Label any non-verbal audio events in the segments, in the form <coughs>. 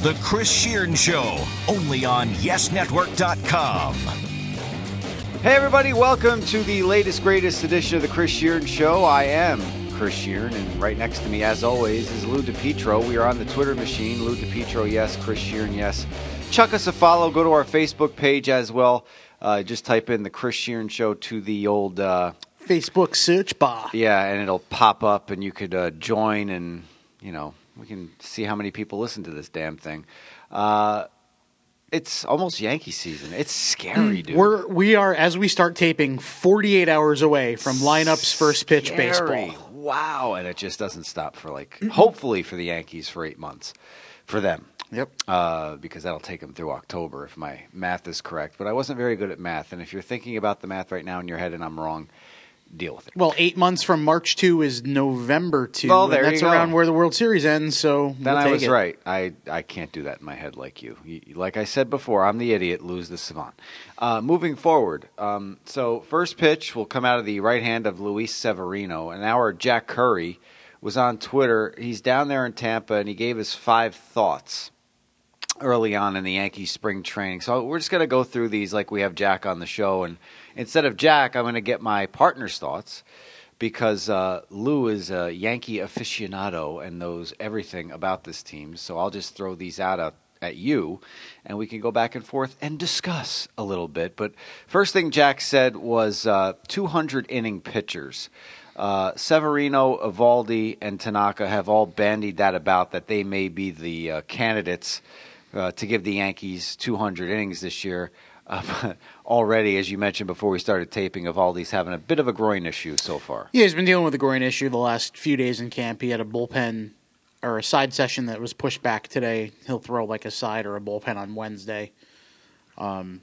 is The Chris Shearn Show, only on YesNetwork.com. Hey, everybody, welcome to the latest, greatest edition of The Chris Shearn Show. I am Chris Shearn, and right next to me, as always, is Lou DiPietro. We are on the Twitter machine. Lou DiPietro, yes. Chris Shearn, yes. Chuck us a follow. Go to our Facebook page as well. Uh, just type in The Chris Shearn Show to the old. Uh, Facebook search bar. Yeah, and it'll pop up, and you could uh, join, and you know we can see how many people listen to this damn thing. Uh, it's almost Yankee season. It's scary, dude. We're we are as we start taping 48 hours away from lineups first pitch Scary. baseball. Wow, and it just doesn't stop for like hopefully for the Yankees for eight months for them. Yep. Uh, because that'll take them through October if my math is correct. But I wasn't very good at math, and if you're thinking about the math right now in your head and I'm wrong, deal with it. Well, eight months from March 2 is November 2. Well, and that's you go. around where the World Series ends, so Then we'll I was it. right. I, I can't do that in my head like you. You- Like I said before, I'm the idiot, lose the savant. Uh, moving forward, um, so first pitch will come out of the right hand of Luis Severino. And our Jack Curry was on Twitter. He's down there in Tampa, and he gave us five thoughts early on in the Yankees spring training. So we're just going to go through these like we have Jack on the show. And instead of Jack, I'm going to get my partner's thoughts because uh, Lou is a Yankee aficionado and knows everything about this team. So I'll just throw these out at, at you, and we can go back and forth and discuss a little bit. But first thing Jack said was uh, 200 inning pitchers. Uh, Severino, Eovaldi, and Tanaka have all bandied that about that they may be the uh, candidates uh, to give the Yankees 200 innings this year. Uh, <laughs> already, as you mentioned before we started taping, Eovaldi's having a bit of a groin issue so far. Yeah, he's been dealing with a groin issue the last few days in camp. He had a bullpen or a side session that was pushed back today. He'll throw like a side or a bullpen on Wednesday, um,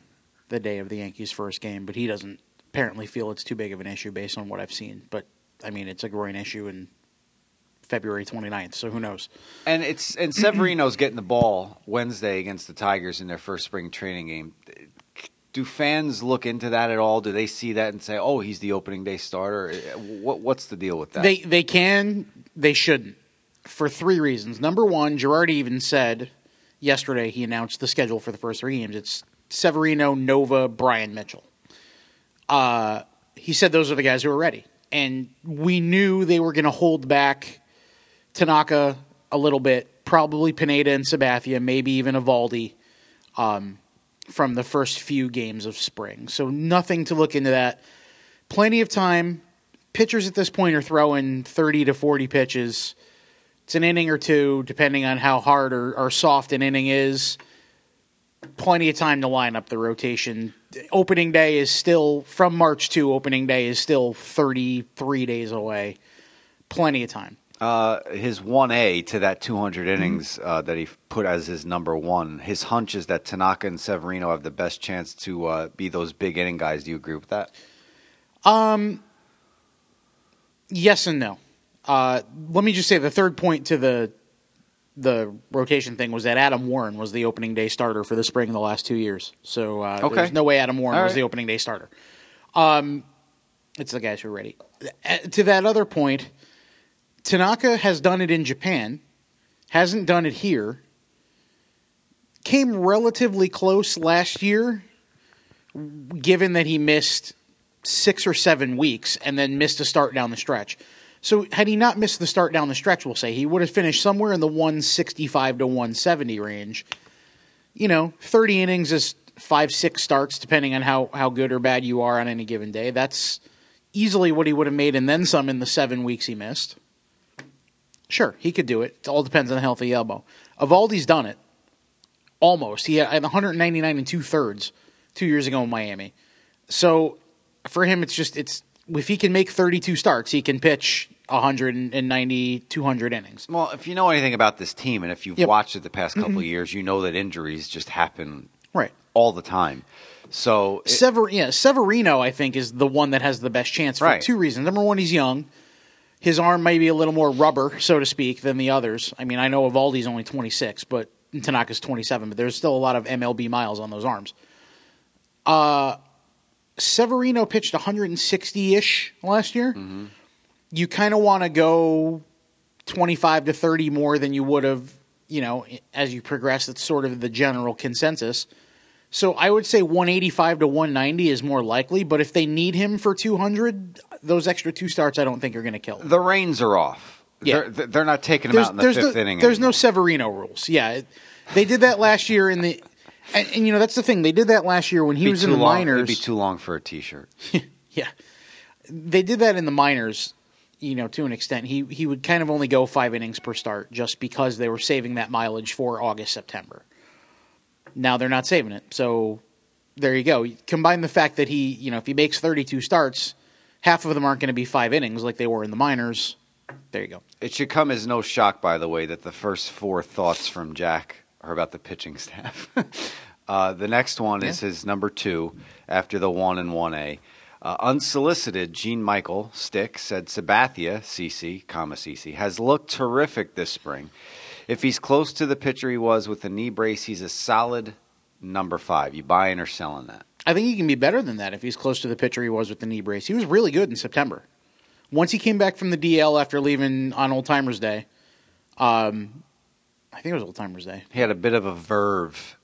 the day of the Yankees' first game. But he doesn't apparently feel it's too big of an issue based on what I've seen. But I mean, it's a groin issue in February 29th, so who knows? And it's and Severino's getting the ball Wednesday against the Tigers in their first spring training game. Do fans look into that at all? Do they see that and say, "Oh, he's the opening day starter"? What what's the deal with that? They they can, they shouldn't, for three reasons. Number one, Girardi even said yesterday he announced the schedule for the first three games. It's Severino, Nova, Bryan Mitchell. Uh, he said those are the guys who are ready, and we knew they were going to hold back Tanaka a little bit, probably Pineda and Sabathia, maybe even Eovaldi, um, from the first few games of spring. So nothing to look into that. Plenty of time. Pitchers at this point are throwing 30 to 40 pitches. It's an inning or two, depending on how hard or, or soft an inning is. Plenty of time to line up the rotation. Opening day is still, from March to opening day is still 33 days away. Plenty of time. Uh, his one A to that 200 Mm-hmm. innings uh, that he put as his number one. His hunch is that Tanaka and Severino have the best chance to uh, be those big inning guys. Do you agree with that? Um, Yes and no. Uh, let me just say the third point to the the rotation thing was that Adam Warren was the opening day starter for the spring in the last two years. So uh, Okay. there's no way Adam Warren All was the opening day starter. Um, it's the guys who are ready. Uh, to that other point, Tanaka has done it in Japan, hasn't done it here. Came relatively close last year, given that he missed six or seven weeks and then missed a start down the stretch. So had he not missed the start down the stretch, we'll say he would have finished somewhere in the 165 to 170 range. You know, 30 innings is five, six starts, depending on how, how good or bad you are on any given day. That's easily what he would have made and then some in the seven weeks he missed. Sure, he could do it. It all depends on a healthy elbow. Eovaldi's done it. Almost. He had 199 and two thirds two years ago in Miami. So for him, it's just it's if he can make 32 starts, he can pitch 190, 200 innings. Well, if you know anything about this team, and if you've Yep. Mm-hmm. watched it the past couple of years, you know that injuries just happen Right. all the time. So it- Sever, yeah, Severino, I think, is the one that has the best chance for Right. two reasons. Number one, he's young. His arm may be a little more rubber, so to speak, than the others. I mean, I know Eovaldi's only 26, but Tanaka's 27, but there's still a lot of MLB miles on those arms. Uh, Severino pitched 160 ish last year. You kind of want to go 25 to 30 more than you would have you know, as you progress, that's sort of the general consensus. So I would say 185 to 190 is more likely, but if they need him for 200, those extra two starts I don't think are going to kill him. The reins are off. Yeah. They're, they're not taking him out in the fifth inning. There's no. Severino rules. Yeah, they did that last year in the, and, and you know that's the thing. They did that last year when he Be was in the long- It'd minors. be too long for a T-shirt. <laughs> Yeah, they did that in the minors. You know, to an extent, he he would kind of only go five innings per start just because they were saving that mileage for August September. Now they're not saving it, so there you go. Combine the fact that he, you know, if he makes thirty two starts, half of them aren't going to be five innings like they were in the minors. There you go. It should come as no shock, by the way, that the first four thoughts from Jack are about the pitching <laughs> staff. uh, the next one is his number two after the one and one A. Uh, unsolicited, Gene Michael Stick said Sabathia, CC, comma CC, has looked terrific this spring. If he's close to the pitcher he was with the knee brace, he's a solid number five. You buying or selling that? I think he can be better than that if he's close to the pitcher he was with the knee brace. He was really good in September. Once he came back from the DL after leaving on Old Timers Day, um, I think it was Old Timers Day, He had a bit of a verve,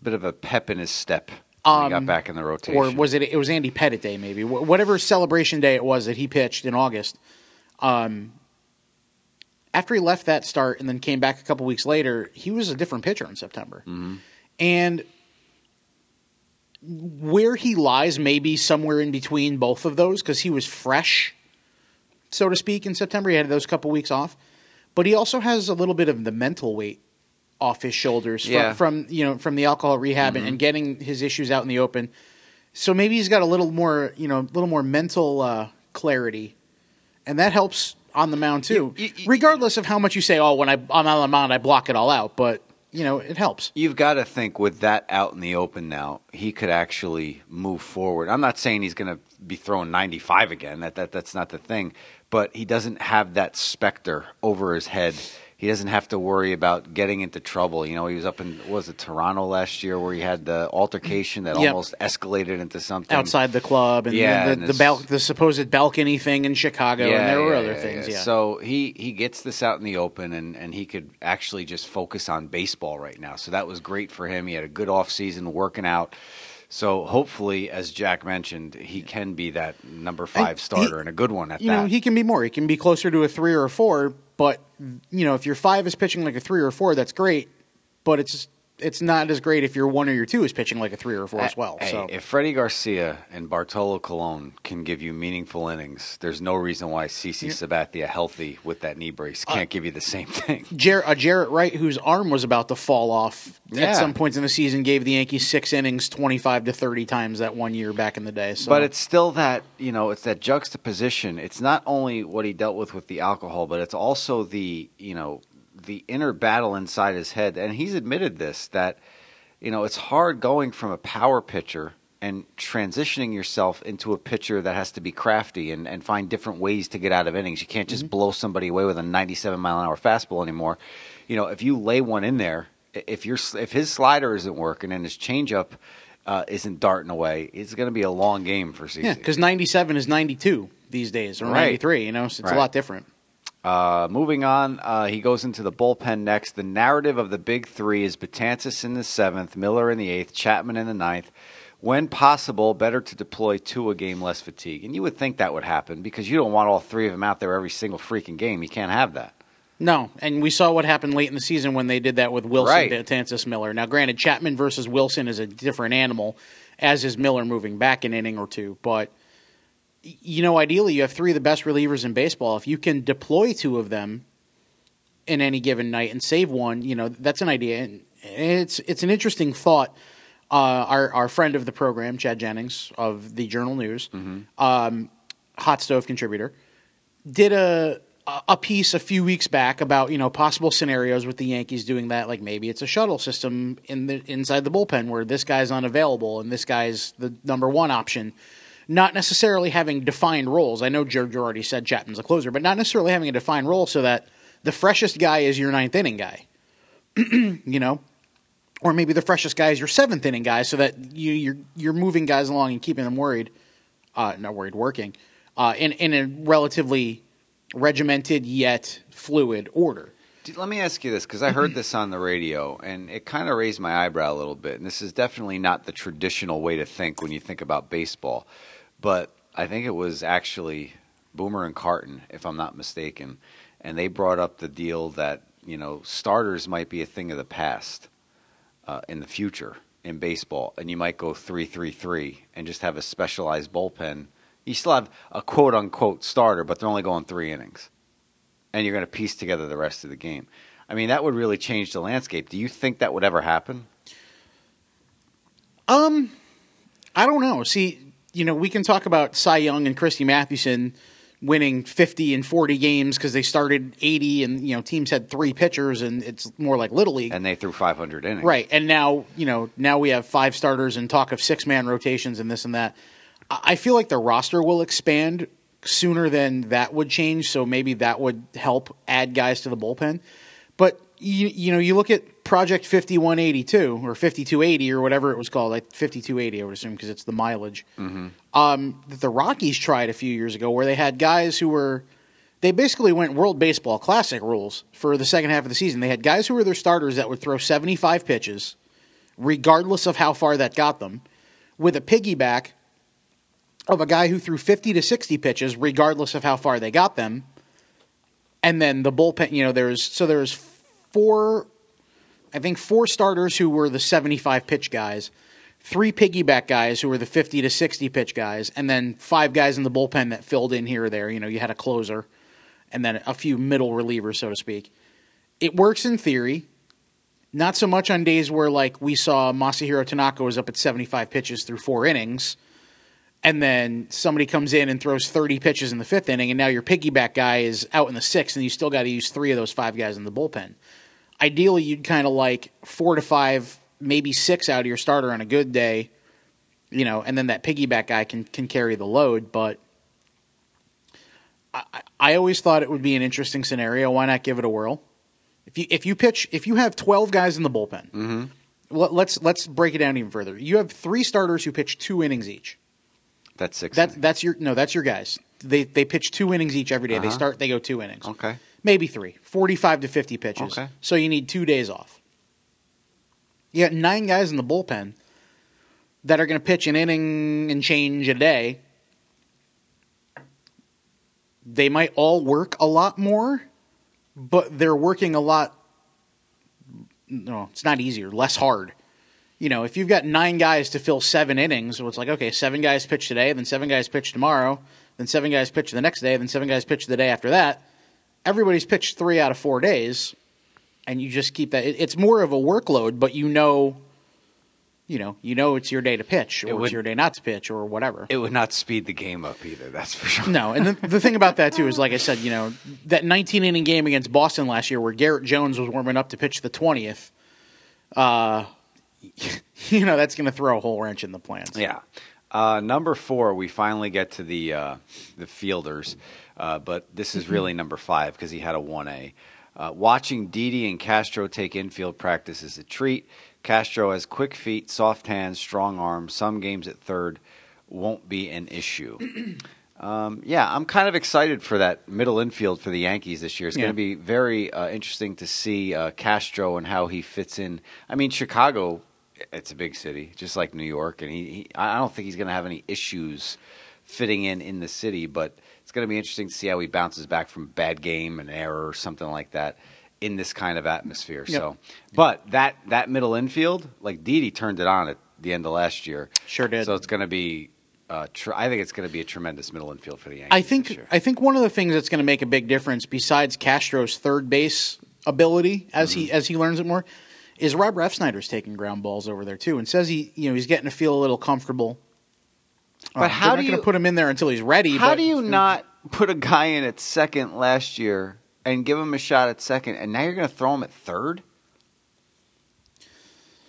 a bit of a pep in his step when he got Um, back in the rotation. or was it? It was Andy Pettitte Day, maybe Wh- whatever celebration day it was that he pitched in August. Um, after he left that start and then came back a couple weeks later, he was a different pitcher in September, and where he lies maybe somewhere in between both of those because he was fresh, so to speak, in September. He had those couple weeks off, but he also has a little bit of the mental weight off his shoulders from, Yeah. from you know from the alcohol rehab and, and getting his issues out in the open. So maybe he's got a little more you know a little more mental uh, clarity, and that helps on the mound too. You- you- Regardless of how much you say, oh, when I, I'm on the mound, I block it all out, but you know it helps. You've got to think with that out in the open now, he could actually move forward. I'm not saying he's going to be throwing 95 again. That, that that's not the thing. But he doesn't have that specter over his head. He doesn't have to worry about getting into trouble. You know, he was up in was it Toronto last year where he had the altercation that Yep. almost escalated into something Outside the club and Yeah, the and the, the, bal- the supposed balcony thing in Chicago, and there were other things. Yeah. So he he gets this out in the open, and and he could actually just focus on baseball right now. So that was great for him. He had a good off season working out. So hopefully, as Jack mentioned, he can be that number five he- starter and a good one at you that. know, he can be more. He can be closer to a three or a four. But you know, if your five is pitching like a three or a four, that's great. But it's it's not as great if your one or your two is pitching like a three or a four as well. Hey, so if Freddie Garcia and Bartolo Colon can give you meaningful innings, there's no reason why CC Sabathia, healthy with that knee brace, Uh, can't give you the same thing. <laughs> Jar- uh, Jaret Wright, whose arm was about to fall off Yeah. at some points in the season, gave the Yankees six innings, twenty five to thirty times that one year back in the day. So. But it's still that you know, it's that juxtaposition. It's not only what he dealt with with the alcohol, but it's also the you know the inner battle inside his head. And he's admitted this that you know it's hard going from a power pitcher and transitioning yourself into a pitcher that has to be crafty and, and find different ways to get out of innings. You can't just blow somebody away with a 97 mile an hour fastball anymore. You know, if you lay one in there, if your if his slider isn't working and his changeup uh, isn't darting away, it's going to be a long game for CC. yeah, because ninety seven is ninety two these days, or Right. ninety three. You know, so it's Right. a lot different. Uh, moving on, uh, he goes into the bullpen next. The narrative of the big three is Betances in the seventh, Miller in the eighth, Chapman in the ninth. When possible, better to deploy two a game, less fatigue. And you would think that would happen because you don't want all three of them out there every single freaking game. You can't have that. No, and we saw what happened late in the season when they did that with Wilson, Right. Miller. Now, granted, Chapman versus Wilson is a different animal, as is Miller moving back an inning or two. But you know, ideally, you have three of the best relievers in baseball. If you can deploy two of them in any given night and save one, you know that's an idea. And it's it's an interesting thought. Uh, our our friend of the program, Chad Jennings of the Journal News, um, hot stove contributor, did a a piece a few weeks back about you know possible scenarios with the Yankees doing that. Like maybe it's a shuttle system in the inside the bullpen where this guy's unavailable and this guy's the number one option. Not necessarily having defined roles. I know George already said Chapman's a closer, but not necessarily having a defined role so that the freshest guy is your ninth inning guy. <clears throat> you know, or maybe the freshest guy is your seventh inning guy, so that you you're you're moving guys along and keeping them worried, uh, not worried, working, uh, in in a relatively regimented yet fluid order. Let me ask you this because I heard this on the radio and it kind of raised my eyebrow a little bit. And this is definitely not the traditional way to think when you think about baseball, but I think it was actually Boomer and Carton, if I'm not mistaken, and they brought up the deal that you know starters might be a thing of the past uh, in the future in baseball, and you might go three three three and just have a specialized bullpen. You still have a quote unquote starter, but they're only going three innings and you're going to piece together the rest of the game. I mean, that would really change the landscape. Do you think that would ever happen? Um, I don't know. See, you know, we can talk about Cy Young and Christy Mathewson winning 50 and 40 games because they started 80 and, you know, teams had three pitchers and it's more like Little League. And they threw 500 innings. Right. And now, you know, now we have five starters and talk of six man rotations and this and that. I I feel like the roster will expand sooner than that would change. So maybe that would help add guys to the bullpen. But, you, you know, you look at Project 5182 or 5280 or whatever it was called, like 5280, I would assume, because it's the mileage. Um, that the Rockies tried a few years ago where they had guys who were. They basically went World Baseball Classic rules for the second half of the season. They had guys who were their starters that would throw 75 pitches, regardless of how far that got them, with a piggyback of a guy who threw 50 to 60 pitches, regardless of how far they got them. And then the bullpen, you know, there's so there's four, I think four starters who were the 75 pitch guys, three piggyback guys who were the 50 to 60 pitch guys, and then five guys in the bullpen that filled in here or there. You know, you had a closer and then a few middle relievers, so to speak. It works in theory. Not so much on days where, like, we saw Masahiro Tanaka was up at 75 pitches through four innings and then somebody comes in and throws 30 pitches in the fifth inning, and now your piggyback guy is out in the sixth, and you still got to use three of those five guys in the bullpen. Ideally, you'd kind of like four to five, maybe six out of your starter on a good day, you know, and then that piggyback guy can can carry the load. But I, I- always thought it would be an interesting scenario. Why not give it a whirl? If you if you pitch if you have 12 guys in the bullpen, let, let's let's break it down even further. You have three starters who pitch two innings each. That's six. That that's your no, that's your guys. They they pitch two innings each every day. They Uh-huh. start they go two innings. Okay. Maybe three. 45 to 50 pitches. Okay. So you need 2 days off. You got 9 guys in the bullpen that are going to pitch an inning and change a day. They might all work a lot more, but they're working a lot no, it's not easier, less hard. You know, if you've got nine guys to fill seven innings, it's like, okay, seven guys pitch today, then seven guys pitch tomorrow, then seven guys pitch the next day, then seven guys pitch the day after that. Everybody's pitched three out of four days, and you just keep that. It, it's more of a workload, but you know, you know, you know it's your day to pitch, or It it's your day not to pitch, or whatever. it would not speed the game up either. That's for sure. No, and the, the thing about that too is, like I said, you know, that 19 inning game against Boston last year, where Garrett Jones was warming up to pitch the 20th. Uh, <laughs> you know, that's going to throw a whole wrench in the plans. Yeah. Uh, number four, we finally get to the uh, the fielders, uh, but this is really number five because he had a one A. Uh, watching Didi and Castro take infield practice is a treat. Castro has quick feet, soft hands, strong arms. Some games at third won't be an issue. <clears throat> Um, yeah, I'm kind of excited for that middle infield for the Yankees this year. It's Yeah. going to be very uh, interesting to see uh, Castro and how he fits in. I mean, Chicago, it's a big city, just like New York, and he, he I don't think he's going to have any issues fitting in in the city. But going to be interesting to see how he bounces back from bad game and error or something like that in this kind of atmosphere. Yep. So, but that that middle infield, like Didi turned it on at the end of last year. Sure did. So it's going to be. Uh, tr- I think it's going to be a tremendous middle infield for the Yankees. I think. I think one of the things that's going to make a big difference, besides Castro's third base ability as Mm-hmm. he as he learns it more, is Rob Refsnyder's taking ground balls over there too, and says he you know he's getting to feel a little comfortable. But Uh, how do not you- going to put him in there until he's ready? How do you not put a guy in at second last year and give him a shot at second, and now you're going to throw him at third?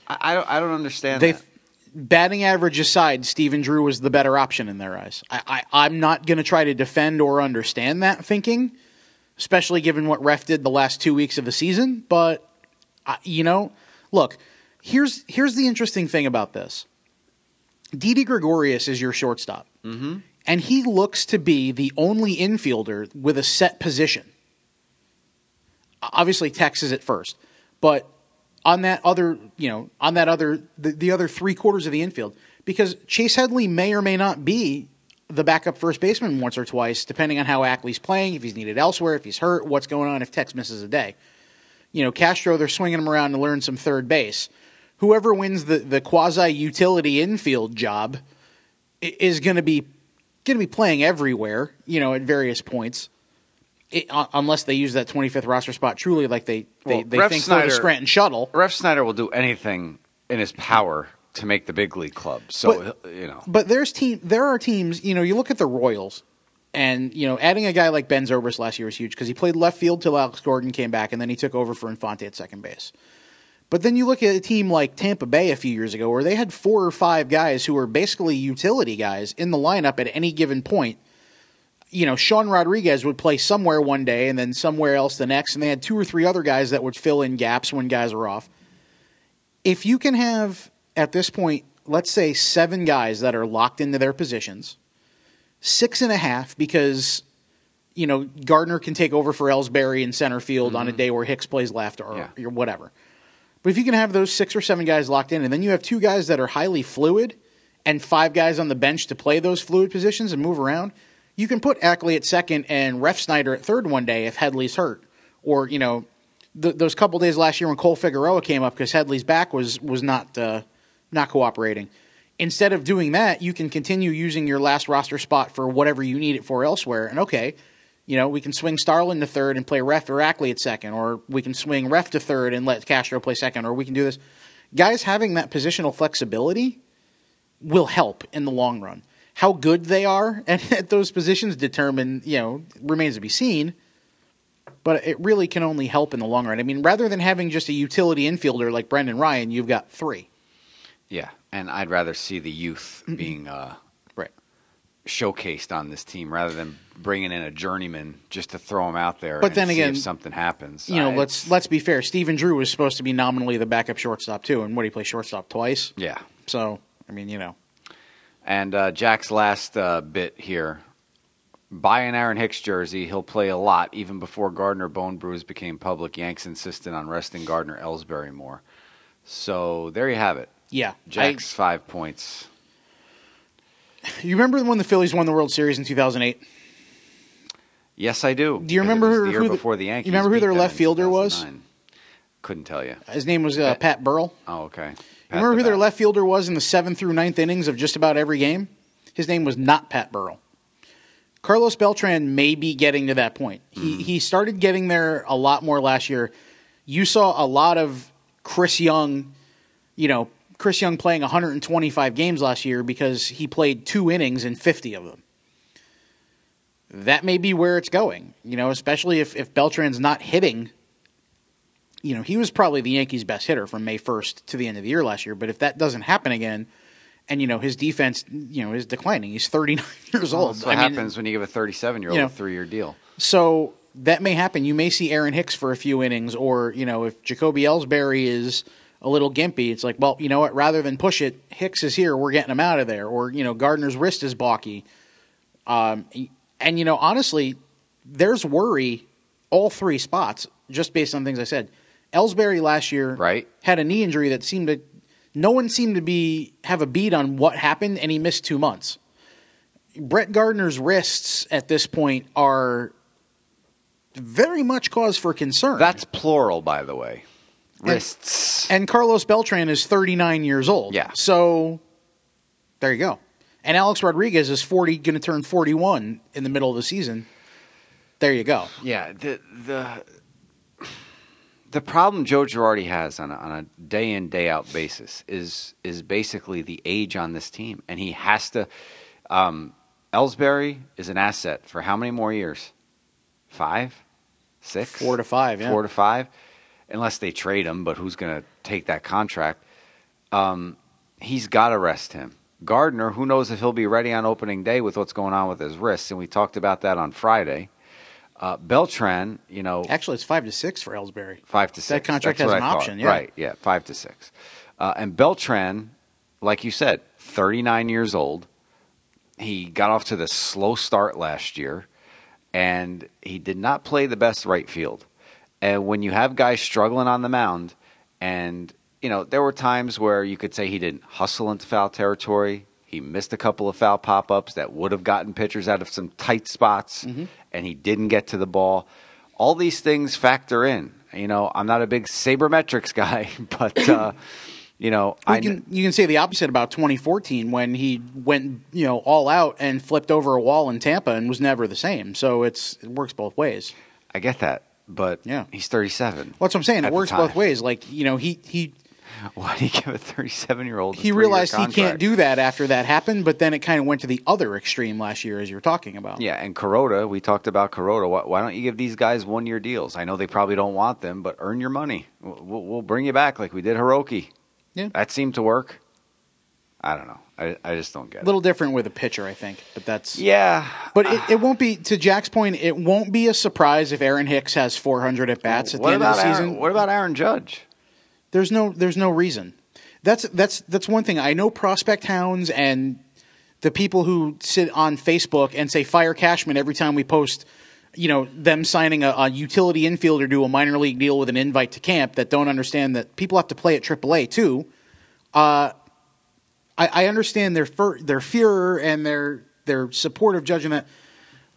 I, I don't. I don't understand They that. batting average aside, Stephen Drew was the better option in their eyes. I, I, I'm not going to try to defend or understand that thinking, especially given what Ref did the last two weeks of the season. But I, you know, look, here's here's the interesting thing about this. Didi Gregorius is your shortstop, mm-hmm. and he looks to be the only infielder with a set position. obviously Tex is at first, but on that other, you know, on that other, the, the other three quarters of the infield, because Chase Headley may or may not be the backup first baseman once or twice, depending on how Ackley's playing, if he's needed elsewhere, if he's hurt, what's going on, if Tex misses a day. You know, Castro, they're swinging him around to learn some third base. Whoever wins the, the quasi utility infield job is going to be going to be playing everywhere, you know, at various points. It, un- uh, unless they use that 25th roster spot truly like they they, Well, they Ref think Snyder- Scranton shuttle. Refsnyder will do anything in his power to make the big league club. So you know, But there's team. There are teams. You know, you look at the Royals, and you know, adding a guy like Ben Zobrist last year was huge because he played left field till Alex Gordon came back, and then he took over for Infante at second base. But then you look at a team like Tampa Bay a few years ago, where they had four or five guys who were basically utility guys in the lineup at any given point. You know, Sean Rodriguez would play somewhere one day and then somewhere else the next, and they had two or three other guys that would fill in gaps when guys are off. If you can have at this point, let's say seven guys that are locked into their positions, six and a half because you know Gardner can take over for Ellsbury in center field on a mm-hmm. day where Hicks plays left or, Yeah. or whatever. But if you can have those six or seven guys locked in, and then you have two guys that are highly fluid, and five guys on the bench to play those fluid positions and move around, you can put Ackley at second and Refsnyder at third one day if Headley's hurt, or you know, th- those couple days last year when Cole Figueroa came up because Headley's back was was not uh, not cooperating. Instead of doing that, you can continue using your last roster spot for whatever you need it for elsewhere. And okay, you know, we can swing Starlin to third and play Ref or Ackley at second, or we can swing Ref to third and let Castro play second, or we can do this. Guys having that positional flexibility will help in the long run. How good they are <laughs> at, at those positions determine, you know, remains to be seen. But it really can only help in the long run. I mean, rather than having just a utility infielder like Brendan Ryan, you've got three. yeah. And I'd rather see the youth being uh. Showcased on this team rather than bringing in a journeyman just to throw him out there. But and then see again, if something happens. You know, I- let's let's be fair. Stephen Drew was supposed to be nominally the backup shortstop too, and what he play shortstop twice. yeah. So I mean, you know, And uh, Jack's last uh, bit here. Buy an Aaron Hicks jersey. He'll play a lot. Even before Gardner bone bruise became public, Yanks insisted on resting Gardner Ellsbury more. So there you have it. yeah. Jack's five points. You remember when the Phillies won the World Series in two thousand eight? Yes, I do. Do you remember who the year the- before the Yankees? you remember who their left fielder was? Couldn't tell you. His name was uh, Pat Burrell. Oh, okay. You remember who their left fielder was in the seventh through ninth innings of just about every game? His name was not Pat Burrell. Carlos Beltran may be getting to that point. He he started getting there a lot more last year. You saw a lot of Chris Young, you know, Chris Young playing 125 games last year because he played two innings in 50 of them. That may be where it's going, you know, especially if, if Beltran's not hitting you know, he was probably the Yankees' best hitter from May 1st to the end of the year last year. But if that doesn't happen again, and you know his defense, you know, is declining. He's 39 <laughs> years Well, old. that's what I mean, happens when you give a 37 year old you know, a three year deal. So that may happen. You may see Aaron Hicks for a few innings, or you know, if Jacoby Ellsbury is a little gimpy, it's like, well, you know what? Rather than push it, Hicks is here. We're getting him out of there. Or you know, Gardner's wrist is balky. Um, and you know, honestly, there's worry all three spots just based on things I said. Ellsbury last year Right. had a knee injury that seemed to no one seemed to be have a beat on what happened, and he missed two months. Brett Gardner's wrists at this point are very much cause for concern. That's plural, by the way. Wrists. and Carlos Beltran is 39 years old. Yeah. So there you go. And Alex Rodriguez is 40, going to turn 41 in the middle of the season. There you go. Yeah, the the the problem Joe Girardi has on a, on a day in day out basis is is basically the age on this team, and he has to. Um, Ellsbury is an asset for how many more years? Five, six, Four to five, yeah. four to five, unless they trade him. But who's going to take that contract? Um, he's got to rest him. Gardner, who knows if he'll be ready on opening day with what's going on with his wrists, and we talked about that on Friday. Uh, Beltran, you know, Actually, it's five to six for Ellsbury. five to six. That contract That's has an I thought. option, yeah. Right, yeah, five to six. Uh, and Beltran, like you said, 39 years old. He got off to the slow start last year, and he did not play the best right field. And when you have guys struggling on the mound, and you know there were times where you could say he didn't hustle into foul territory. He missed a couple of foul pop ups that would have gotten pitchers out of some tight spots, and he didn't get to the ball. All these things factor in. You know, I'm not a big sabermetrics guy, <laughs> but uh, you know, You I can you can say the opposite about 2014 when he went you know all out and flipped over a wall in Tampa and was never the same. So it's it works both ways. I get that, but Yeah. he's 37. Well, that's what I'm saying. It works both ways. Like you know he he <laughs> Why do you give a 37 year old? he realized he can't do that after that happened, but then it kind of went to the other extreme last year, as you're talking about. Yeah, and Kuroda, we talked about Kuroda. Why, why don't you give these guys one year deals? I know they probably don't want them, but earn your money. We'll, we'll, we'll bring you back like we did Hiroki. Yeah. That seemed to work. I don't know. I, I just don't get A little different with a pitcher, I think, but that's. Yeah. But it, it won't be to Jack's point. It won't be a surprise if Aaron Hicks has 400 at bats at what the end of the season. Aaron, what about Aaron Judge? There's no there's no reason. That's that's that's one thing. I know prospect hounds and the people who sit on Facebook and say fire Cashman every time we post, you know, them signing a, a utility infielder to a minor league deal with an invite to camp that don't understand that people have to play at AAA too. Uh, I, I understand their fir- their fear and their their support of that.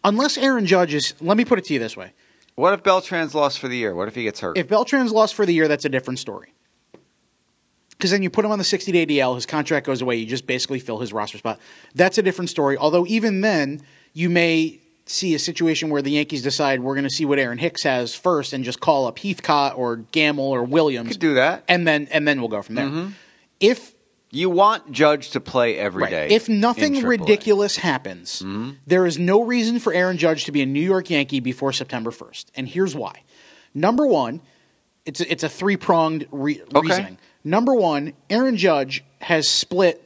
Unless Aaron Judge is, let me put it to you this way: What if Beltran's lost for the year? What if he gets hurt? if Beltran's lost for the year, that's a different story. Because then you put him on the 60 day DL, his contract goes away, you just basically fill his roster spot. That's a different story. Although, even then, you may see a situation where the Yankees decide we're going to see what Aaron Hicks has first and just call up Heathcott or Gamble or Williams. Could do that. And then, and then we'll go from there. Mm-hmm. If you want Judge to play every Right. day. If nothing ridiculous happens, mm-hmm. there is no reason for Aaron Judge to be a New York Yankee before September 1st. And here's why. Number one, it's a, it's a three pronged re- Okay. reasoning. Number one, Aaron Judge has split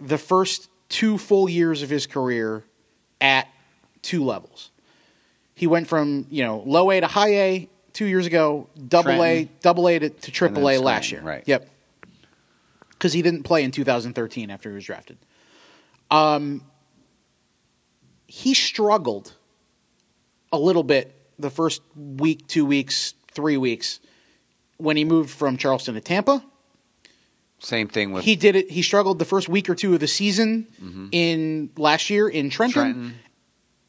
the first two full years of his career at two levels. He went from you know low A to high A two years ago, double A, double A to, to triple A last year. Right. Yep. Because he didn't play in 2013 after he was drafted. Um, he struggled a little bit the first week, two weeks, three weeks when he moved from Charleston to Tampa. Same thing with He did it. He struggled the first week or two of the season in last year in Trenton. Trenton.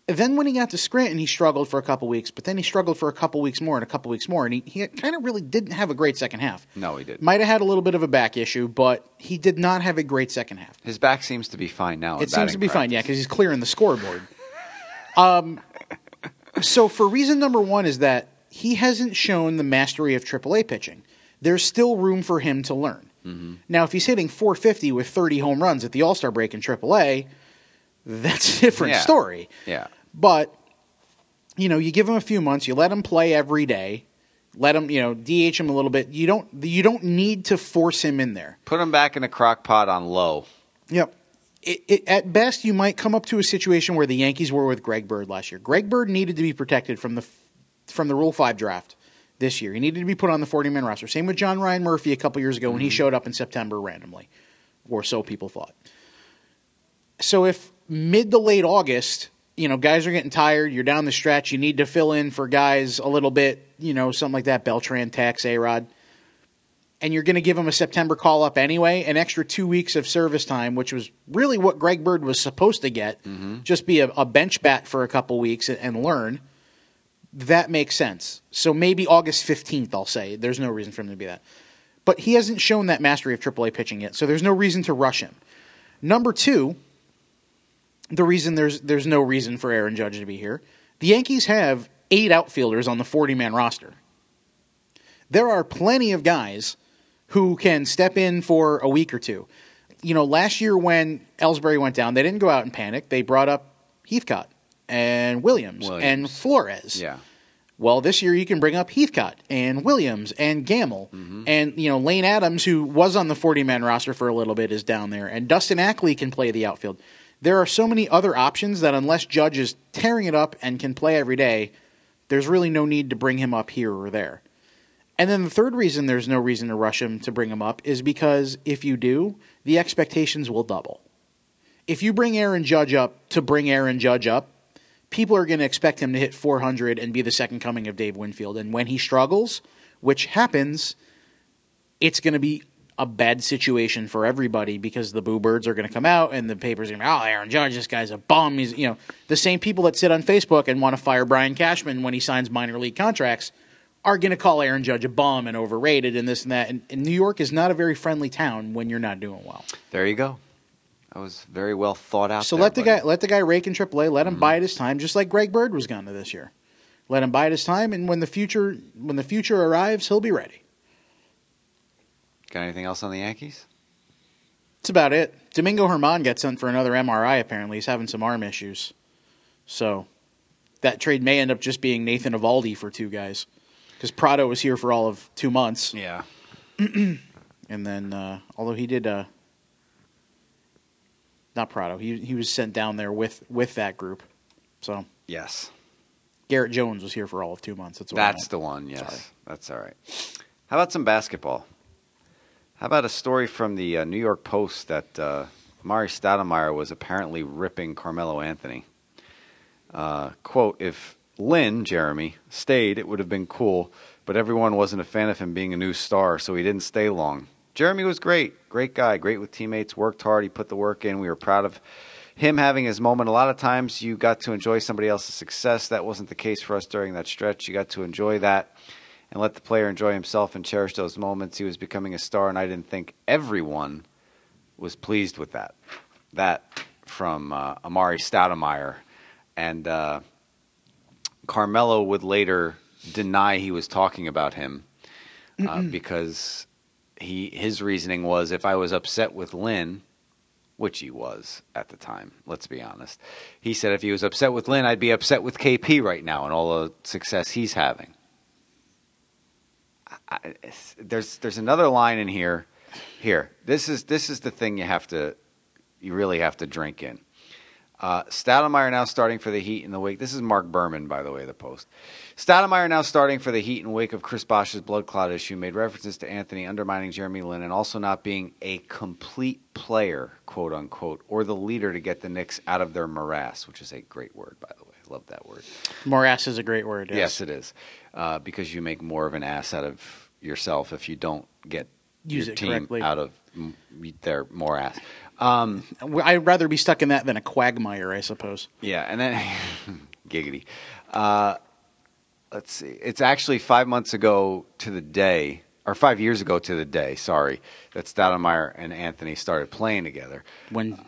Then when he got to Scranton, he struggled for a couple weeks, but then he struggled for a couple weeks more and a couple weeks more, and he, he kind of really didn't have a great second half. No, he didn't. Might have had a little bit of a back issue, but he did not have a great second half. His back seems to be fine now. It seems to be fine, yeah, because he's clearing the scoreboard. Um, so for reason number one is that he hasn't shown the mastery of AAA pitching. There's still room for him to learn. Mm-hmm. Now, if he's hitting 450 with 30 home runs at the All Star break in AAA, that's a different Yeah. story. Yeah. But you know, you give him a few months, you let him play every day, let him, you know, DH him a little bit. You don't you don't need to force him in there. Put him back in a crock pot on low. Yep. It, it, at best, you might come up to a situation where the Yankees were with Greg Bird last year. Greg Bird needed to be protected from the from the Rule Five draft this year. He needed to be put on the forty man roster. Same with John Ryan Murphy a couple years ago when he mm-hmm. showed up in September randomly, or so people thought. So if mid to late August, you know, guys are getting tired, you're down the stretch, you need to fill in for guys a little bit, you know, something like that, Beltran, Tex, A Rod, and you're going to give him a September call up anyway, an extra two weeks of service time, which was really what Greg Bird was supposed to get, mm-hmm. just be a, a bench bat for a couple weeks and, and learn. That makes sense. So maybe August 15th, I'll say. There's no reason for him to be that. But he hasn't shown that mastery of AAA pitching yet, so there's no reason to rush him. Number two, the reason there's there's no reason for Aaron Judge to be here. The Yankees have eight outfielders on the 40 man roster. There are plenty of guys who can step in for a week or two. You know, last year when Ellsbury went down, they didn't go out and panic. They brought up Heathcott and Williams, Williams. and Flores. Yeah. Well, this year you can bring up Heathcott and Williams and Gamble mm-hmm. and you know Lane Adams, who was on the forty man roster for a little bit, is down there, and Dustin Ackley can play the outfield. There are so many other options that unless Judge is tearing it up and can play every day, there's really no need to bring him up here or there. And then the third reason there's no reason to rush him to bring him up is because if you do, the expectations will double. If you bring Aaron Judge up to bring Aaron Judge up, people are going to expect him to hit 400 and be the second coming of Dave Winfield. And when he struggles, which happens, it's going to be a bad situation for everybody because the boo birds are going to come out and the papers are going to be, oh, Aaron Judge, this guy's a bum. He's, you know, the same people that sit on Facebook and want to fire Brian Cashman when he signs minor league contracts are going to call Aaron Judge a bum and overrated and this and that. And, and New York is not a very friendly town when you're not doing well. There you go. That was very well thought out. So there, let the buddy. guy let the guy rake in AAA. Let him mm-hmm. bide his time, just like Greg Bird was gonna this year. Let him bide his time, and when the future when the future arrives, he'll be ready. Got anything else on the Yankees? That's about it. Domingo Germán got sent for another MRI. Apparently, he's having some arm issues. So that trade may end up just being Nathan Eovaldi for two guys, because Prado was here for all of two months, Yeah. <clears throat> and then uh, although he did. Uh, not Prado. He he was sent down there with with that group. So Yes. Garrett Jones was here for all of two months. That's what That's the one. Yes. Sorry. That's all right. How about some basketball? How about a story from the uh, New York Post that uh, Mari Stoudemire was apparently ripping Carmelo Anthony? Uh, quote, if Lin, Jeremy, stayed, it would have been cool, but everyone wasn't a fan of him being a new star, so he didn't stay long. Jeremy was great. Great guy. Great with teammates. Worked hard. He put the work in. We were proud of him having his moment. A lot of times you got to enjoy somebody else's success. That wasn't the case for us during that stretch. You got to enjoy that and let the player enjoy himself and cherish those moments. He was becoming a star, and I didn't think everyone was pleased with that. That from uh, Amar'e Stoudemire. And uh, Carmelo would later deny he was talking about him uh, because he his reasoning was if I was upset with Lin, which he was at the time, let's be honest. He said if he was upset with Lin, I'd be upset with KP right now and all the success he's having. There's there's another line in here. Here, this is this is the thing you have to you really have to drink in. Uh, Stoudemire now starting for the Heat in the wake. This is Marc Berman, by the way, the post. Stoudemire now starting for the Heat in wake of Chris Bosh's blood clot issue made references to Anthony undermining Jeremy Lin and also not being a complete player, quote unquote, or the leader to get the Knicks out of their morass, which is a great word, by the way. I love that word. Morass is a great word. Yes, it is, uh, because you make more of an ass out of yourself if you don't get Use your it team correctly. out of mm, their morass. Um, I'd rather be stuck in that than a quagmire, I suppose. Yeah, and then <laughs> giggity. Uh, let's see. It's actually five months ago to the day, or five years ago to the day. Sorry, that Stoudemire and Anthony started playing together. When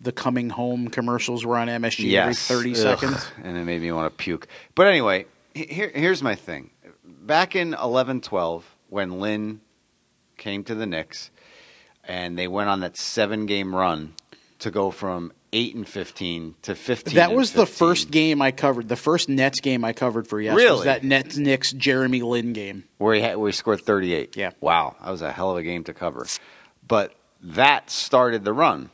the coming home commercials were on MSG every 30 Ugh, seconds. <laughs> and it made me want to puke. But anyway, here, here's my thing. Back in 11-12, when Lin came to the Knicks, and they went on that seven-game run to go from eight and fifteen to fifteen. That and was the first game I covered. The first Nets game I covered for yes Really? was that Nets Knicks Jeremy Lin game. where he had, where he scored 38. Yeah. Wow, that was a hell of a game to cover. But that started the run.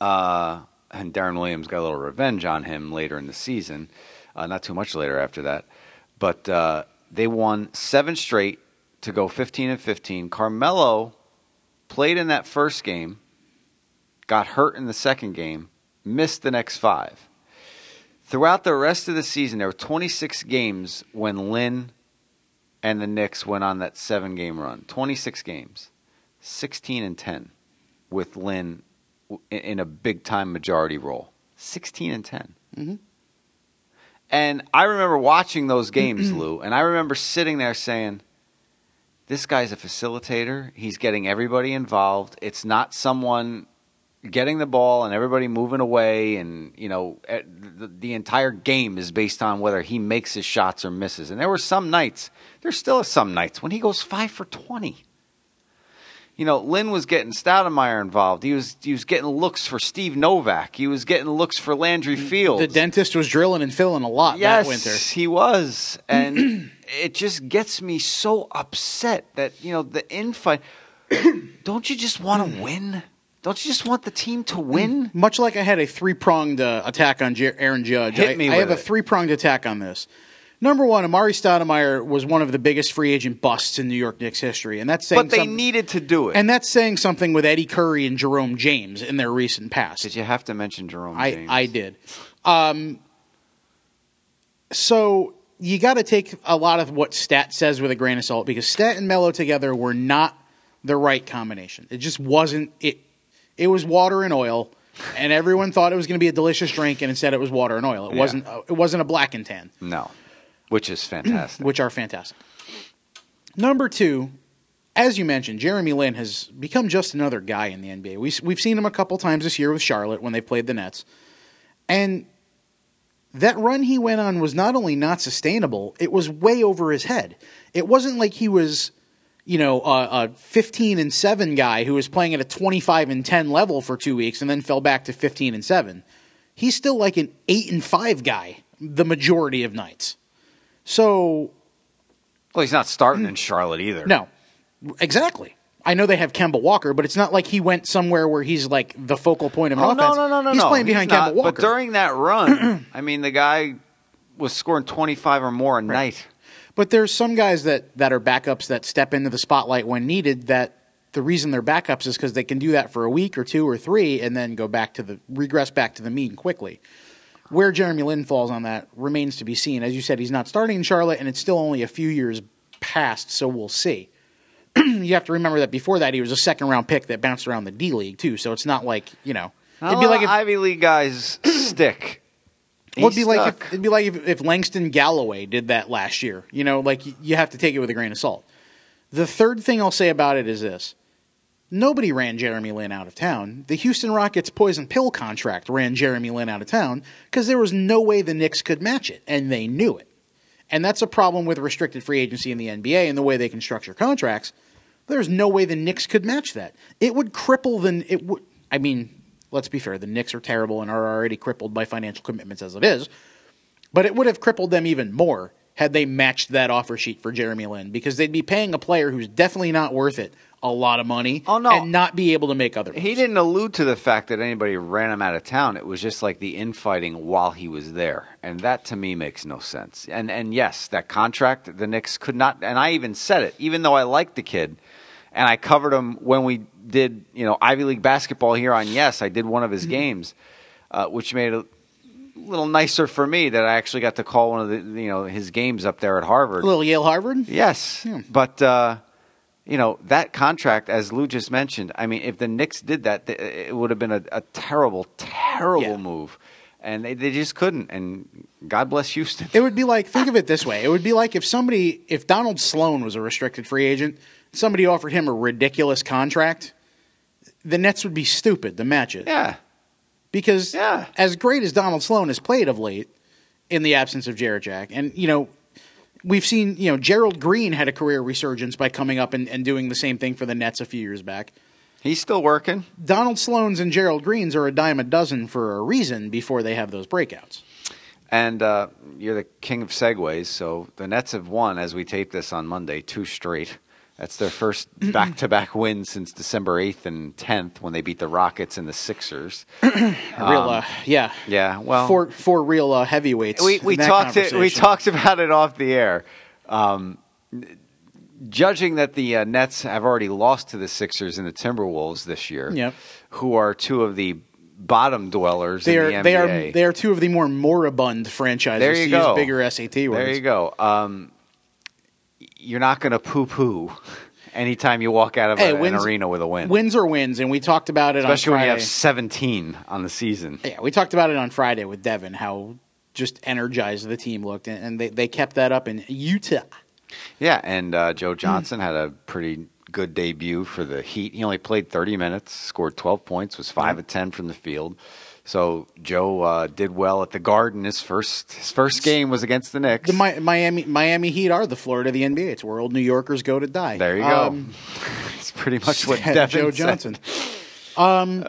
Uh, and Deron Williams got a little revenge on him later in the season. Uh, not too much later after that. But uh, they won seven straight to go 15 and 15. Carmelo played in that first game, got hurt in the second game, missed the next five. Throughout the rest of the season, there were 26 games when Lin and the Knicks went on that seven game run. 26 games, 16 and 10 with Lin in- a big time majority role. 16 and 10. Mhm. And I remember watching those games, Lou, and I remember sitting there saying, this guy's a facilitator. He's getting everybody involved. It's not someone getting the ball and everybody moving away and you know the, the entire game is based on whether he makes his shots or misses and there were some nights there's still some nights when he goes 5 for 20 you know Lin was getting Stoudemire involved he was he was getting looks for Steve Novak he was getting looks for Landry Fields The dentist was drilling and filling a lot yes, that winter. Yes, he was, <clears throat> and it just gets me so upset that you know the infight. <clears throat> Don't you just want to win? Don't you just want the team to win? Much like I had a three pronged uh, attack on Jer- Aaron Judge, Hit I, me I have a three pronged attack on this. Number one, Amar'e Stoudemire was one of the biggest free agent busts in New York Knicks history, and that's saying But they some- needed to do it. and that's saying something with Eddie Curry and Jerome James in their recent past. Did you have to mention Jerome I, James? I did. Um, so you got to take a lot of what Stat says with a grain of salt because Stat and Melo together were not the right combination. It just wasn't. It it was water and oil, and everyone thought it was going to be a delicious drink, and instead it was water and oil. It Yeah. wasn't. Uh, it wasn't a black and tan, No, which is fantastic. which are fantastic. Number two, as you mentioned, Jeremy Lin has become just another guy in the NBA. We, we've seen him a couple times this year with Charlotte when they played the Nets. And that run he went on was not only not sustainable, it was way over his head. It wasn't like he was, you know, a, a 15 and 7 guy who was playing at a 25 and 10 level for two weeks and then fell back to 15 and 7. He's still like an 8 and 5 guy the majority of nights. So well, he's not starting hmm. in Charlotte either. no, exactly. I know they have Kemba Walker, but it's not like he went somewhere where he's like the focal point of an Oh, offense. no, no, no, no, He's no. playing behind not. Kemba Walker. But during that run, <clears throat> I mean, the guy was scoring 25 or more a night. But there's some guys that, that are backups that step into the spotlight when needed. That the reason they're backups is because they can do that for a week or two or three, and then go back to the regress back to the mean quickly. Where Jeremy Lin falls on that remains to be seen. As you said, he's not starting in Charlotte, and it's still only a few years past, so we'll see. <clears throat> you have to remember that before that he was a second round pick that bounced around the D League too, so it's not like you know. It'd be like if, Ivy League guys stick. Well, it'd be like if, it'd be like if, if Langston Galloway did that last year. You know, like you have to take it with a grain of salt. The third thing I'll say about it is this: nobody ran Jeremy Lin out of town. The Houston Rockets poison pill contract ran Jeremy Lin out of town because there was no way the Knicks could match it, and they knew it. And that's a problem with restricted free agency in the NBA and the way they can structure contracts. There's no way the Knicks could match that. It would cripple the. It would. I mean, let's be fair. The Knicks are terrible and are already crippled by financial commitments as it is. But it would have crippled them even more had they matched that offer sheet for Jeremy Lin because they'd be paying a player who's definitely not worth it a lot of money Oh, no. and not be able to make other He didn't allude to the fact that anybody ran him out of town. It was just like the infighting while he was there, and that to me makes no sense. And and yes, that contract the Knicks could not. And I even said it, even though I liked the kid, and I covered him when we did you know Ivy League basketball here on Yes. I did one of his Mm-hmm. games, uh, which made it a little nicer for me that I actually got to call one of the you know his games up there at Harvard. Little Yale Harvard? Yes, but uh, you know that contract, as Lou just mentioned. I mean, if the Knicks did that, it would have been a, a terrible, terrible Yeah. move, and they, they just couldn't. And God bless Houston. It would be like think of it this way. It would be like if somebody if Donald Sloan was a restricted free agent, somebody offered him a ridiculous contract, the Nets would be stupid to match it. yeah, Because Yeah. as great as Donald Sloan has played of late, in the absence of Jarrett Jack, and you know, we've seen you know Gerald Green had a career resurgence by coming up and, and doing the same thing for the Nets a few years back. he's still working. Donald Sloan's and Gerald Green's are a dime a dozen for a reason before they have those breakouts. And uh, you're the king of segues. So the Nets have won, as we tape this on Monday, two straight. That's their first <clears throat> back-to-back win since December 8th and 10th when they beat the Rockets and the Sixers. <clears throat> Real, uh, yeah, Yeah, well, four four real uh, heavyweights. we we talked it, we talked about it off the air. Um, judging that the uh, Nets have already lost to the Sixers and the Timberwolves this year, Yep. who are two of the bottom dwellers They in are the NBA. they are they are two of the more moribund franchises. There you to go. Bigger SAT words. there you go. Um, you're not going to poo-poo <laughs> anytime you walk out of Hey, a- wins- an arena with a win, Wins are wins, and we talked about it especially on when you have 17 on the season. Yeah, we talked about it on Friday with Devin, how just energized the team looked, and, they, they kept that up in Utah. Yeah, and uh, Joe. Johnson had a pretty good debut for the Heat. He only played 30 minutes, scored 12 points, was 5 of 10 from the field. So Joe uh, did well at the Garden. His first his first game was against the Knicks. The Mi- Miami Miami Heat are the Florida of the NBA. It's where old New Yorkers go to die. there you Um, go. <laughs> It's pretty much what Devin Joe said. Johnson. <laughs> Um,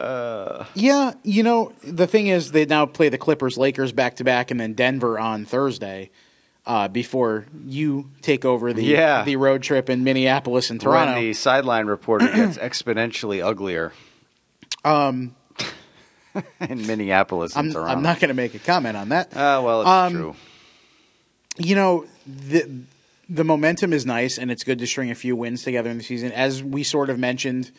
yeah, you know the thing is they now play the Clippers, Lakers back to back, and then Denver on Thursday. Uh, before you take over the Yeah. the road trip in Minneapolis and Toronto, When the sideline reporter gets <clears throat> exponentially uglier. um, <laughs> in Minneapolis I'm. I'm not going to make a comment on that. Uh, well, it's Um, true. you know the the momentum is nice and it's good to string a few wins together in the season as we sort of mentioned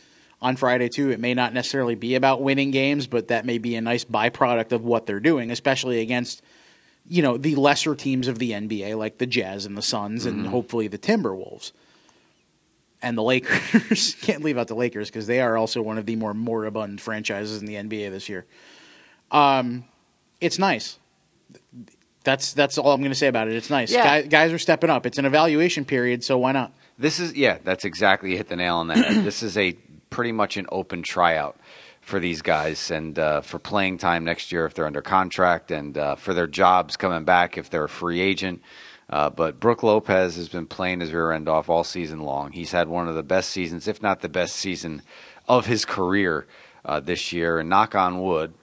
on Friday too. It may not necessarily be about winning games, but that may be a nice byproduct of what they're doing, especially against you know the lesser teams of the NBA like the Jazz and the Suns and hopefully the Timberwolves and the Lakers. <laughs> Can't leave out the Lakers because they are also one of the more moribund franchises in the NBA this year. Um, it's nice. That's that's all I'm going to say about it. It's nice. Yeah. Guys, guys are stepping up. It's an evaluation period, so why not? This is yeah, that's exactly you hit the nail on the head. <clears throat> this is a pretty much an open tryout for these guys and uh, for playing time next year if they're under contract and uh, for their jobs coming back if they're a free agent. Uh, but Brook Lopez has been playing his rear end off all season long. He's had one of the best seasons, if not the best season of his career uh, this year. And knock on wood,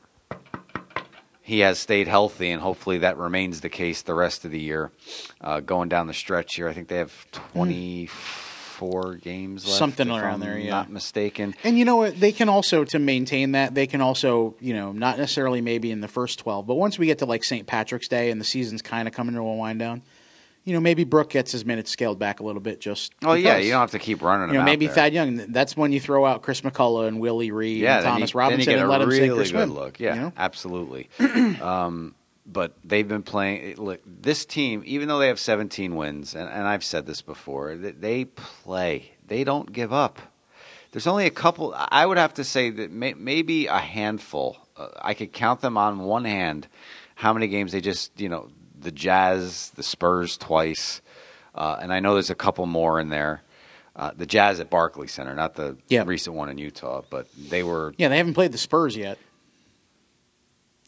he has stayed healthy, and hopefully that remains the case the rest of the year. Uh, going down the stretch here, I think they have 24 games left. Something if around I'm there, yeah. Not mistaken. And you know what? They can also to maintain that. They can also, you know, not necessarily maybe in the first twelve, but once we get to like St. Patrick's Day and the season's kind of coming to a wind down, you know, maybe Brook gets his minutes scaled back a little bit. Just Oh yeah, you don't have to keep running. You know, maybe. Thad Young. That's when you throw out Chris McCullough and Willie Reed yeah, and Thomas you, Robinson get and a let him really sink or good swim. look. Yeah, you know? absolutely. <clears throat> um, but they've been playing. Look, this team, even though they have 17 wins, and, and I've said this before, that they play. They don't give up. There's only a couple. I would have to say that may, maybe a handful. Uh, I could count them on one hand. How many games they just, you know, the Jazz, the Spurs twice, uh, and I know there's a couple more in there. Uh, the Jazz at Barclay Center, not the Yeah. recent one in Utah, but they were Yeah, they haven't played the Spurs yet.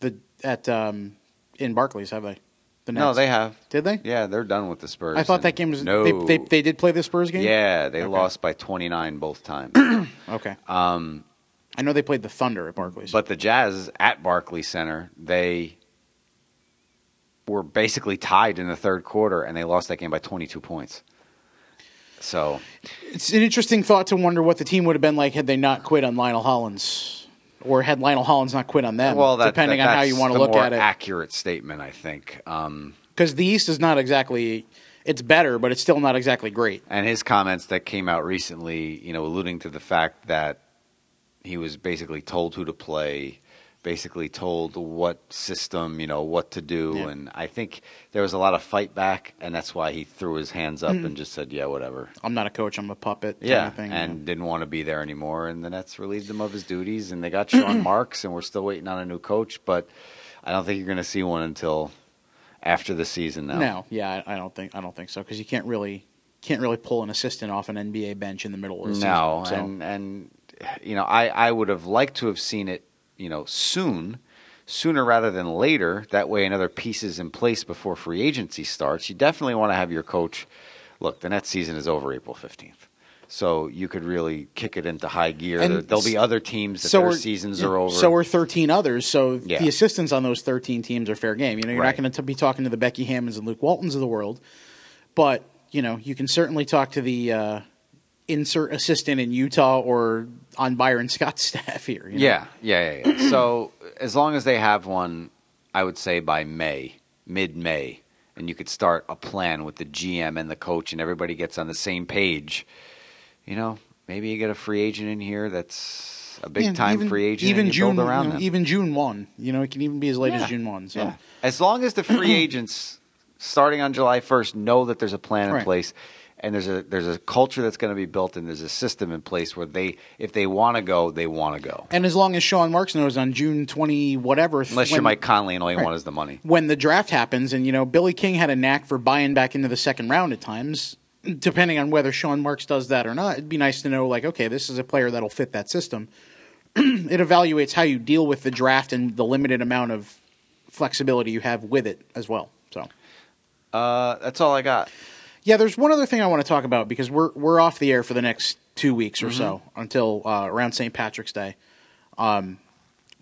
The at um, in Barclays have they? The No, they have. Did they? Yeah, they're done with the Spurs. I thought that game was. no. They, they, they did play the Spurs game. yeah, they Okay. lost by 29 both times. <clears throat> Okay. um, I know they played the Thunder at Barclays. but the Jazz at Barclays Center, they were basically tied in the third quarter, and they lost that game by 22 points. So it's an interesting thought to wonder what the team would have been like had they not quit on Lionel Hollins, or had Lionel Hollins not quit on them. well, that, depending that- on how you want to look at it, Accurate statement, I think. Um, because the East is not exactly. It's better, but it's still not exactly great. and his comments that came out recently, you know, alluding to the fact that he was basically told who to play, basically told what system, you know, what to do, Yeah. and I think there was a lot of fight back, and that's why he threw his hands Mm-hmm. up and just said, "Yeah, whatever." I'm not a coach. I'm a puppet. Yeah, thing, and didn't want to be there anymore, and the Nets relieved him of his duties, and they got <clears throat> Sean Marks, and we're still waiting on a new coach, but I don't think you're going to see one until after the season now. No, yeah, I, I don't think I don't think so because you can't really can't really pull an assistant off an NBA bench in the middle of the No, season. So, and and you know, I I would have liked to have seen it, you know, soon, sooner rather than later. That way, another piece is in place before free agency starts. You definitely want to have your coach. Look, the next season is over April fifteenth, so you could really kick it into high gear. And There, there'll be other teams that so their seasons are over. So are 13 others. So Yeah. the assistants on those 13 teams are fair game. You know, you're Right. not going to be talking to the Becky Hammonds and Luke Waltons of the world, but you know, you can certainly talk to the uh, insert assistant in Utah or on Byron Scott's <laughs> staff here. you know? Yeah, yeah, yeah. yeah. so as long as they have one, I would say by May, mid May, and you could start a plan with the GM and the coach, and everybody gets on the same page. You know, maybe you get a free agent in here that's a big Yeah, time even- free agent. Even June, you know, even June one. You know, it can even be as late Yeah. as June one. So Yeah. As long as the free <clears throat> agents starting on July 1st know that there's a plan in Right. place and there's a there's a culture that's going to be built and there's a system in place where they if they want to go, they want to go. and as long as Sean Marks knows on June 20 whatever, Unless when- you're Mike Conley and all you Right. want is the money. when the draft happens, and you know Billy King had a knack for buying back into the second round at times. Depending on whether Sean Marks does that or not, it'd be nice to know, like, okay, this is a player that'll fit that system. <clears throat> it evaluates how you deal with the draft and the limited amount of flexibility you have with it as well. So, Uh, that's all I got. Yeah, there's one other thing I want to talk about because we're we're off the air for the next two weeks or so Mm-hmm. until uh, around St. Patrick's Day, um,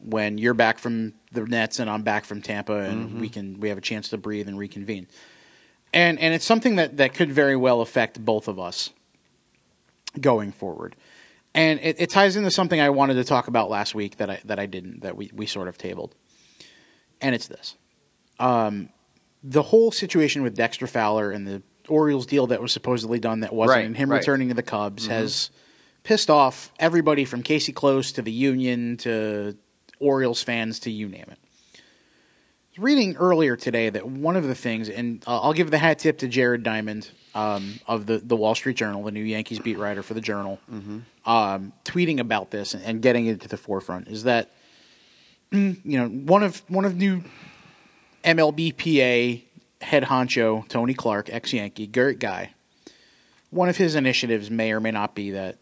when you're back from the Nets and I'm back from Tampa, and Mm-hmm. we can we have a chance to breathe and reconvene. And and it's something that that could very well affect both of us going forward. And it, it ties into something I wanted to talk about last week that I that I didn't that we, we sort of tabled. And it's this. Um, the whole situation with Dexter Fowler and the Orioles deal that was supposedly done that wasn't, Right, and him right. returning to the Cubs has pissed off everybody from Casey Close to the Union to Orioles fans to you name it. Reading earlier today that one of the things, and uh, I'll give the hat tip to Jared Diamond um, of the, the Wall Street Journal, the new Yankees beat writer for the Journal, um, tweeting about this and, and getting it to the forefront is that you know one of one of new MLBPA head honcho Tony Clark, ex Yankee, Garrett Guy. One of his initiatives may or may not be that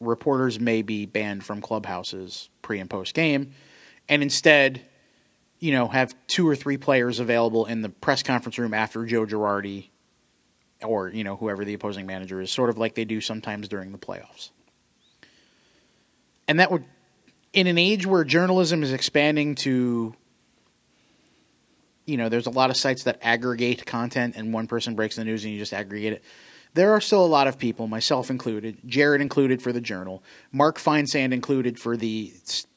reporters may be banned from clubhouses pre and post game, and instead, you know, have two or three players available in the press conference room after Joe Girardi or you know whoever the opposing manager is, sort of like they do sometimes during the playoffs. And that would, in an age where journalism is expanding to, you know, there's a lot of sites that aggregate content, and one person breaks the news and you just aggregate it. There are still a lot of people, myself included, Jared included for the Journal, Mark Feinsand included for the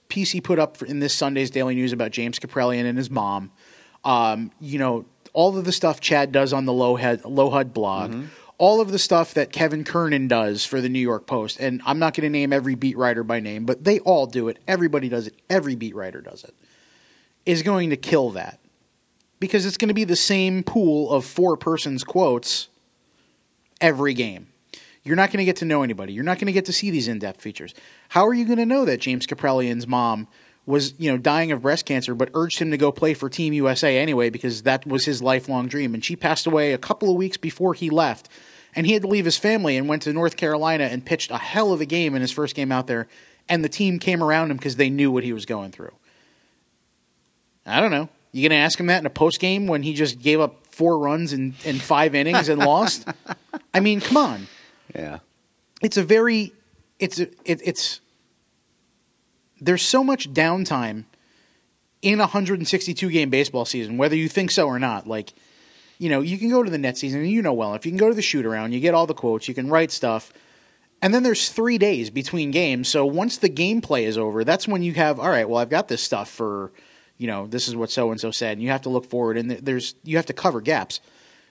piece he put up in this Sunday's Daily News about James Kaprielian and his mom. Um, you know, all of the stuff Chad does on the Low Head, LoHud blog, all of the stuff that Kevin Kernan does for the New York Post. And I'm not going to name every beat writer by name, but they all do it. Everybody does it. Every beat writer does it. Is going to kill that because it's going to be the same pool of four persons quotes every game. You're not going to get to know anybody. You're not going to get to see these in-depth features. How are you going to know that James Kaprielian's mom was, you know, dying of breast cancer but urged him to go play for Team USA anyway because that was his lifelong dream and she passed away a couple of weeks before he left and he had to leave his family and went to North Carolina and pitched a hell of a game in his first game out there and the team came around him because they knew what he was going through. I don't know. You going to ask him that in a post game when he just gave up four runs in, in five innings and lost? <laughs> I mean, come on. Yeah. It's a very, it's a, it, it's. There's so much downtime in a 162 game baseball season, whether you think so or not. Like, you know, you can go to the net season, and you know well, if you can go to the shoot around, you get all the quotes, you can write stuff, and then there's three days between games. So once the gameplay is over, that's when you have, all right, well, I've got this stuff for, you know, this is what so and so said, and you have to look forward, and there's you have to cover gaps.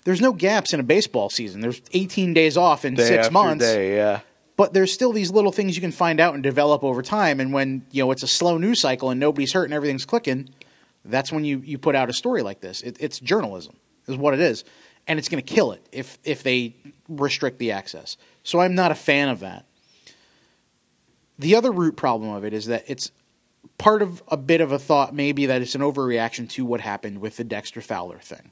There's no gaps in a baseball season. There's 18 days off in Day six months, Day, yeah. but there's still these little things you can find out and develop over time. And when you know it's a slow news cycle and nobody's hurt and everything's clicking, that's when you you put out a story like this. It, it's journalism, is what it is, and it's going to kill it if if they restrict the access. So I'm not a fan of that. The other root problem of it is that it's part of a bit of a thought, maybe that it's an overreaction to what happened with the Dexter Fowler thing,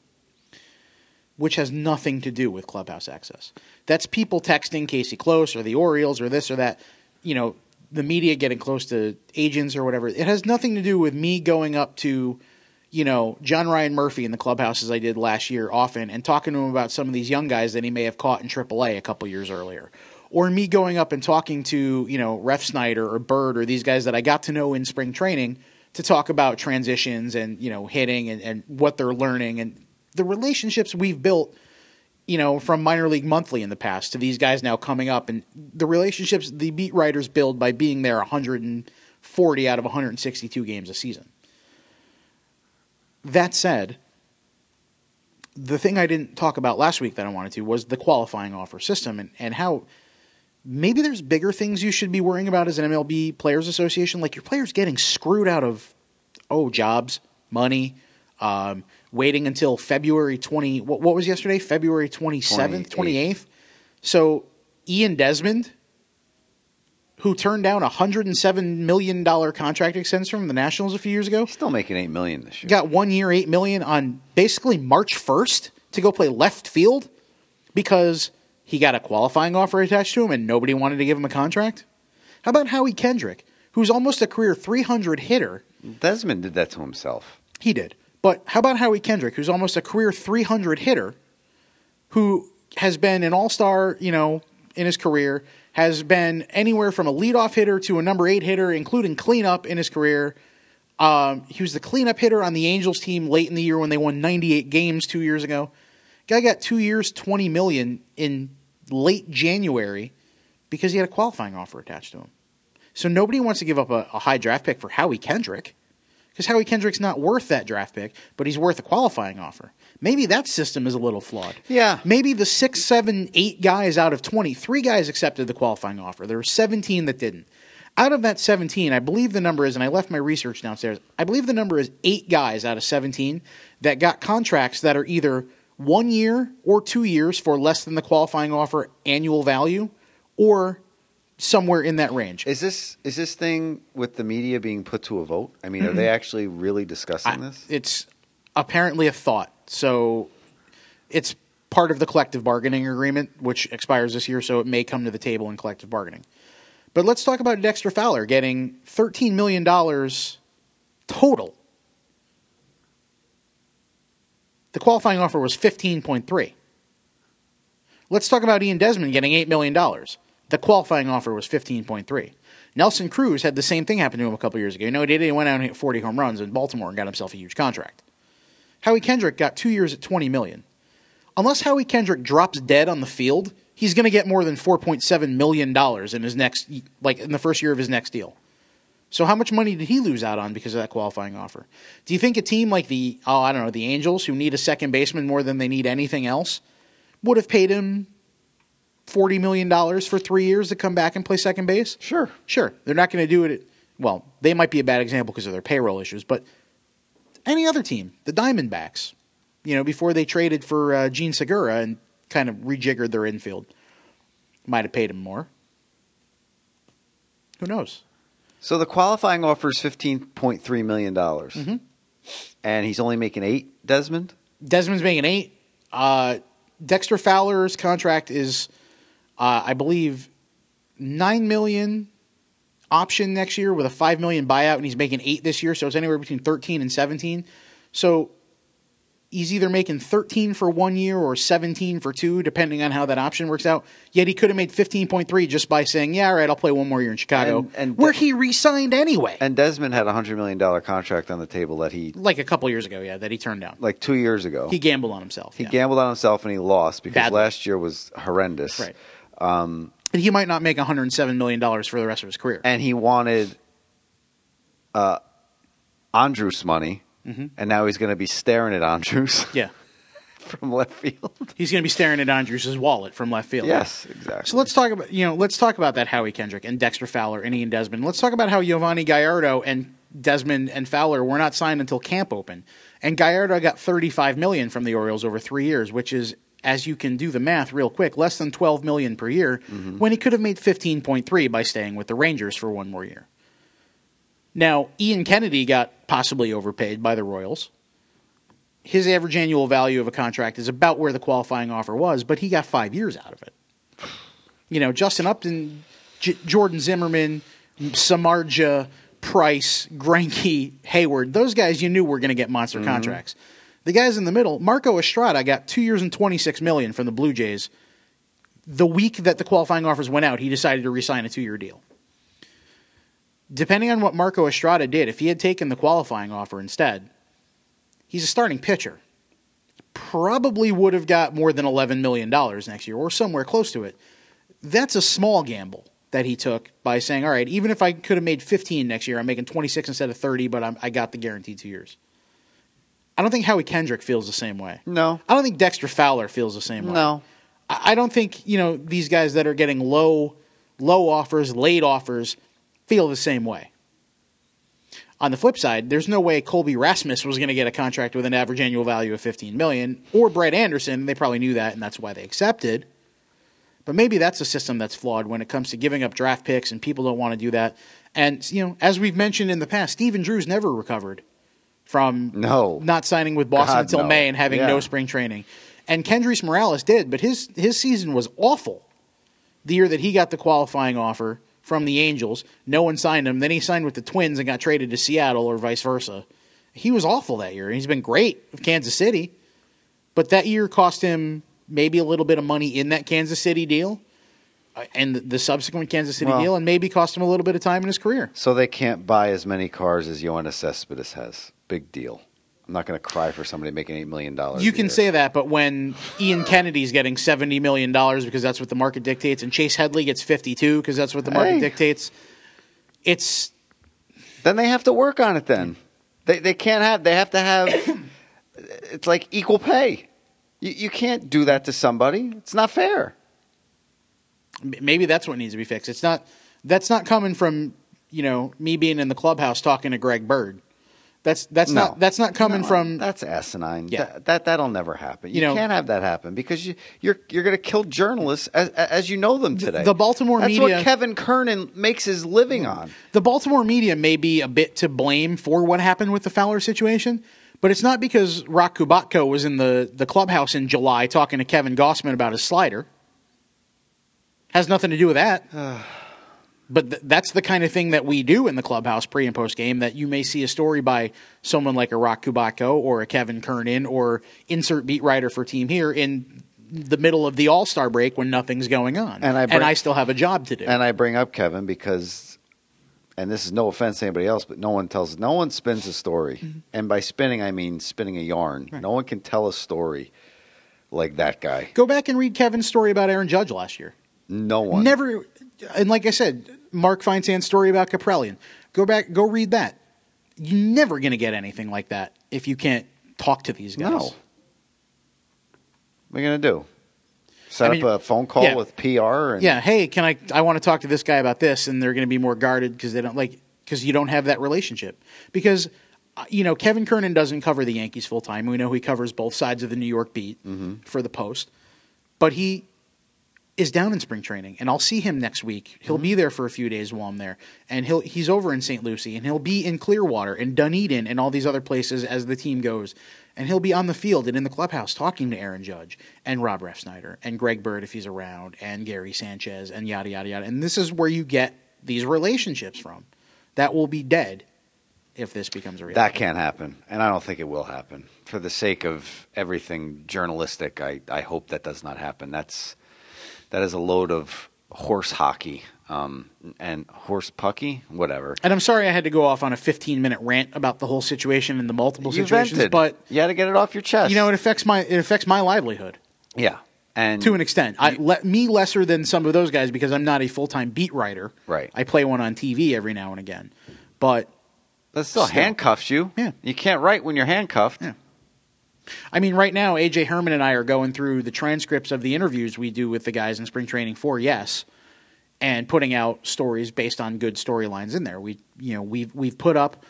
which has nothing to do with clubhouse access. That's people texting Casey Close or the Orioles or this or that, you know, the media getting close to agents or whatever. It has nothing to do with me going up to, you know, John Ryan Murphy in the clubhouse as I did last year often and talking to him about some of these young guys that he may have caught in AAA a couple years earlier. Or me going up and talking to, you know, Refsnyder or Bird or these guys that I got to know in spring training to talk about transitions and, you know, hitting and, and what they're learning and the relationships we've built you know, from minor league monthly in the past to these guys now coming up and the relationships the beat writers build by being there 140 out of 162 games a season. That said, the thing I didn't talk about last week that I wanted to was the qualifying offer system and, and how maybe there's bigger things you should be worrying about as an MLB Players Association, like your players getting screwed out of, oh, jobs, money, um, waiting until February 20. What, what was yesterday? February 27th, 28th. So Ian Desmond, who turned down a $107 million contract extension from the Nationals a few years ago, Still making eight million this year. got one year, 8 million on basically March 1st to go play left field because he got a qualifying offer attached to him and nobody wanted to give him a contract? How about Howie Kendrick, who's almost a career 300 hitter? Desmond did that to himself. He did. But how about Howie Kendrick, who's almost a career 300 hitter, who has been an all star, you know, in his career, has been anywhere from a leadoff hitter to a number eight hitter, including cleanup in his career. Um, he was the cleanup hitter on the Angels team late in the year when they won 98 games two years ago. Guy got two years, 20 million in late January because he had a qualifying offer attached to him. So nobody wants to give up a, a high draft pick for Howie Kendrick because Howie Kendrick's not worth that draft pick, but he's worth a qualifying offer. Maybe that system is a little flawed. Yeah. Maybe the six, seven, eight guys out of 20, three guys accepted the qualifying offer. There were 17 that didn't. Out of that 17, I believe the number is, and I left my research downstairs, I believe the number is eight guys out of 17 that got contracts that are either one year or two years for less than the qualifying offer annual value or somewhere in that range. Is this is this thing with the media being put to a vote? I mean, are they actually really discussing Mm-hmm. I- this? It's apparently a thought. So it's part of the collective bargaining agreement, which expires this year, so it may come to the table in collective bargaining. But let's talk about Dexter Fowler getting $13 million total. The qualifying offer was 15.3. Let's talk about Ian Desmond getting $8 million. The qualifying offer was 15.3. Nelson Cruz had the same thing happen to him a couple years ago. You know, he did. He went out and hit 40 home runs in Baltimore and got himself a huge contract. Howie Kendrick got two years at 20 million. Unless Howie Kendrick drops dead on the field, he's going to get more than 4.7 million dollars in his next, like in the first year of his next deal. So how much money did he lose out on because of that qualifying offer? Do you think a team like the, oh, I don't know, the Angels, who need a second baseman more than they need anything else, would have paid him $40 million for three years to come back and play second base? Sure. Sure. They're not going to do it. At, well, they might be a bad example because of their payroll issues, but any other team, the Diamondbacks, you know, before they traded for uh, Jean Segura and kind of rejiggered their infield, might have paid him more. Who knows? So the qualifying offer is fifteen point three million dollars, Mm-hmm. and he's only making eight. Desmond. Desmond's making eight. Uh, Dexter Fowler's contract is, uh, I believe, nine million option next year with a five million buyout, and he's making eight this year, so it's anywhere between thirteen and seventeen. So he's either making thirteen for one year or seventeen for two, depending on how that option works out. Yet he could have made fifteen point three just by saying, "Yeah, all right, I'll play one more year in Chicago," And- and where De- he re-signed anyway, And Desmond had a hundred million dollar contract on the table that he like a couple years ago. Yeah, that he turned down. like two years ago. He gambled on himself. He yeah. gambled on himself and he lost because Badly. last year was horrendous. Right. and he might not make 107 million dollars for the rest of his career. And he wanted uh, Andrews money, and now he's going to be staring at Andrews Mm-hmm. <laughs> yeah, <laughs> from left field. he's going to be staring at Andrews' wallet from left field. yes, exactly. So let's talk about you know let's talk about that Howie Kendrick and Dexter Fowler and Ian Desmond. Let's talk about how Yovani Gallardo and Desmond and Fowler were not signed until camp open, and Gallardo got 35 million from the Orioles over three years, which is as you can do the math real quick, less than 12 million per year, when he could have made 15.3 by staying with the Rangers for one more year. Now, Ian Kennedy got possibly overpaid by the Royals. His average annual value of a contract is about where the qualifying offer was, but he got five years out of it. You know, Justin Upton, J- Jordan Zimmermann, Samardzija, Price, Greinke, Heyward, those guys you knew were going to get monster mm-hmm. contracts. The guys in the middle, Marco Estrada got two years and 26 million from the Blue Jays. The week that the qualifying offers went out, he decided to resign a two year deal depending on what Marco Estrada did, if he had taken the qualifying offer instead, he's a starting pitcher. Probably would have got more than $11 million next year or somewhere close to it. That's a small gamble that he took by saying, all right, even if I could have made 15 next year, I'm making 26 instead of 30, but I'm, I got the guaranteed two years. I don't think Howie Kendrick feels the same way. No. I don't think Dexter Fowler feels the same way. No. I I don't think you know these guys that are getting low, low offers, late offers, feel the same way. On the flip side, there's no way Colby Rasmus was going to get a contract with an average annual value of 15 million, or Brett Anderson. They probably knew that, and that's why they accepted. But maybe that's a system that's flawed when it comes to giving up draft picks, and people don't want to do that. And you know, as we've mentioned in the past, Stephen Drew's never recovered from No. not signing with Boston God, until no. May and having Yeah. no spring training. And Kendrys Morales did, but his his season was awful. The year that he got the qualifying offer from the Angels, no one signed him. Then he signed with the Twins and got traded to Seattle or vice versa. He was awful that year. He's been great with Kansas City, but that year cost him maybe a little bit of money in that Kansas City deal, uh, and the- subsequent Kansas City Well- deal, and maybe cost him a little bit of time in his career. So they can't buy as many cars as Yoenis Cespedes has. Big deal. I'm not going to cry for somebody making eight million dollars. You can say that, but when Ian Kennedy's getting seventy million dollars because that's what the market dictates, and Chase Headley gets fifty-two because that's what the market Hey. dictates, it's Then they have to work on it. Then They they can't have. They have to have. <coughs> it's like equal pay. You you can't do that to somebody. It's not fair. Maybe that's what needs to be fixed. It's not. That's not coming from you know me being in the clubhouse talking to Greg Bird. That's that's No. not that's not coming No, from that's asinine. Yeah. That, that that'll never happen. You, You know- can't have that happen because you you're you're going to kill journalists as as you know them today. the Baltimore That's media- what Kevin Kernan makes his living mm. on. the Baltimore media may be a bit to blame for what happened with the Fowler situation, but it's not because Roch Kubatko was in the, the clubhouse in July talking to Kevin Gausman about his slider. Has nothing to do with that. <sighs> but th- that's the kind of thing that we do in the clubhouse pre and post game that you may see a story by someone like a Roch Kubatko or a Kevin Kernan or insert beat writer for team here in the middle of the All Star break when nothing's going on. And I bring- and I still have a job to do. And I bring up Kevin because, and this is no offense to anybody else, but no one tells, no one spins a story. Mm-hmm. And by spinning, I mean spinning a yarn. No one can tell a story like that guy. Go back and read Kevin's story about Aaron Judge last year. No one. Never, and like I said, Mark Feinsand's story about Kaprielian. Go back, go read that. You're never going to get anything like that if you can't talk to these guys. No. What are you going to do? Set I mean, up a phone call yeah. with PR? And, Yeah, hey, can I? I want to talk to this guy about this, and they're going to be more guarded because they don't like because you don't have that relationship. Because uh, you know Kevin Kernan doesn't cover the Yankees full time. We know he covers both sides of the New York beat for the Post, but he is down in spring training, and I'll see him next week. He'll be mm-hmm. there for a few days while I'm there, and he'll he's over in St. Lucie, and he'll be in Clearwater and Dunedin and all these other places as the team goes, and he'll be on the field and in the clubhouse talking to Aaron Judge and Rob Refsnyder and Greg Bird if he's around and Gary Sanchez and yada yada yada. And this is where you get these relationships from. That will be dead if this becomes a reality. That can't happen, and I don't think it will happen. For the sake of everything journalistic, I, I hope that does not happen. That's that is a load of horse hockey um, and horse pucky, whatever. And I'm sorry I had to go off on a 15 minute rant about the whole situation and the multiple You situations, vented. but you had to get it off your chest. you know it affects my it affects my livelihood. yeah, and to an extent. I let me lesser than some of those guys because I'm not a full time beat writer. Right. I play one on TV every now and again, but that still Still. handcuffs you. Yeah. you can't write when you're handcuffed. Yeah. I mean, right now AJ Herrmann and I are going through the transcripts of the interviews we do with the guys in spring training for Yes, and putting out stories based on good storylines in there. We you know we've we've put up.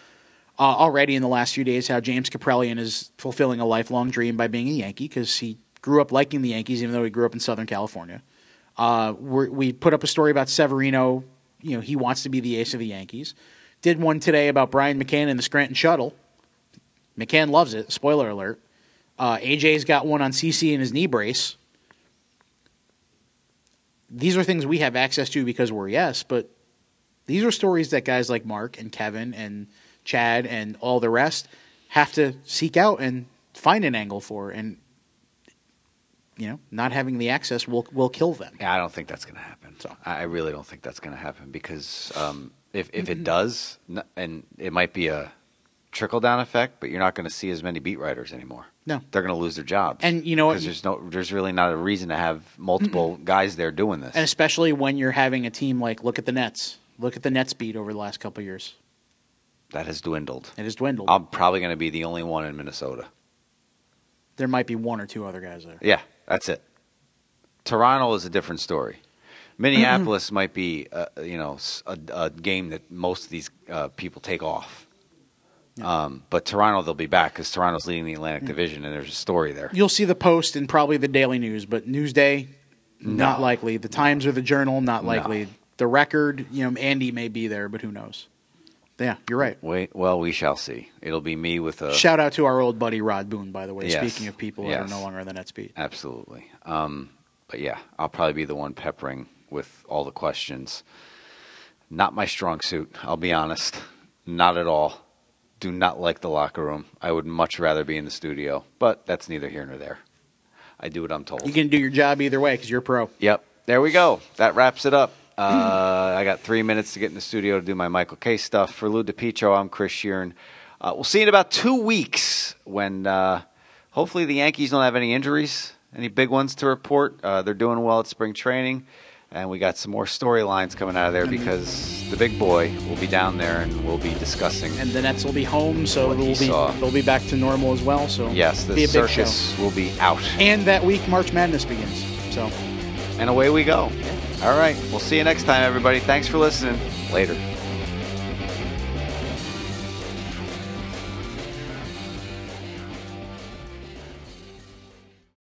Uh, already in the last few days, how James Kaprielian is fulfilling a lifelong dream by being a Yankee because he grew up liking the Yankees, even though he grew up in Southern California. Uh, we put up a story about Severino. You know, he wants to be the ace of the Yankees. Did one today about Brian McCann and the Scranton Shuttle. McCann loves it. Spoiler alert. Uh, AJ's got one on CC in his knee brace. These are things we have access to because we're yes, but these are stories that guys like Mark and Kevin and Chad and all the rest have to seek out and find an angle for. And you know, not having the access will will kill them. Yeah, I don't think that's going to happen. So- I really don't think that's going to happen because um, if if it does, and it might be a trickle down effect, but you're not going to see as many beat writers anymore. No. they're going to lose their jobs. And you know what? Because there's no, there's really not a reason to have multiple guys there doing this. And especially when you're having a team like look at the Nets. Look at the Nets beat over the last couple of years. that has dwindled. It has dwindled. I'm probably going to be the only one in Minnesota. there might be one or two other guys there. Yeah, that's it. Toronto is a different story. Minneapolis might be, uh, you know, a, a game that most of these uh, people take off. Um, but Toronto, they'll be back because Toronto's leading the Atlantic Division, and there's a story there. You'll see the Post and probably the Daily News, but Newsday, not likely. The Times or the Journal, not No. likely. The Record, you know, Andy may be there, but who knows? Yeah, you're right. Wait, well, we shall see. It'll be me with a Shout out to our old buddy Rod Boone, by the way. Yes. Speaking of people that are no longer in the Nets beat. absolutely. Um, but yeah, I'll probably be the one peppering with all the questions. Not my strong suit. I'll be honest. Not at all. Do not like the locker room. I would much rather be in the studio, but that's neither here nor there. I do what I'm told. You can do your job either way because you're a pro. Yep. There we go. That wraps it up. Uh, I got three minutes to get in the studio to do my Michael Kay stuff. For Lou DiPietro, I'm Chris Shearn. Uh, we'll see you in about two weeks when uh, hopefully the Yankees don't have any injuries, any big ones to report. Uh, they're doing well at spring training. And we got some more storylines coming out of there because the big boy will be down there and we'll be discussing. And the Nets will be home, so What he we'll be saw. they'll be back to normal as well. So yes, be the a big circus will be out. And that week, March Madness begins. So And away we go. All right. We'll see you next time, everybody. Thanks for listening. Later.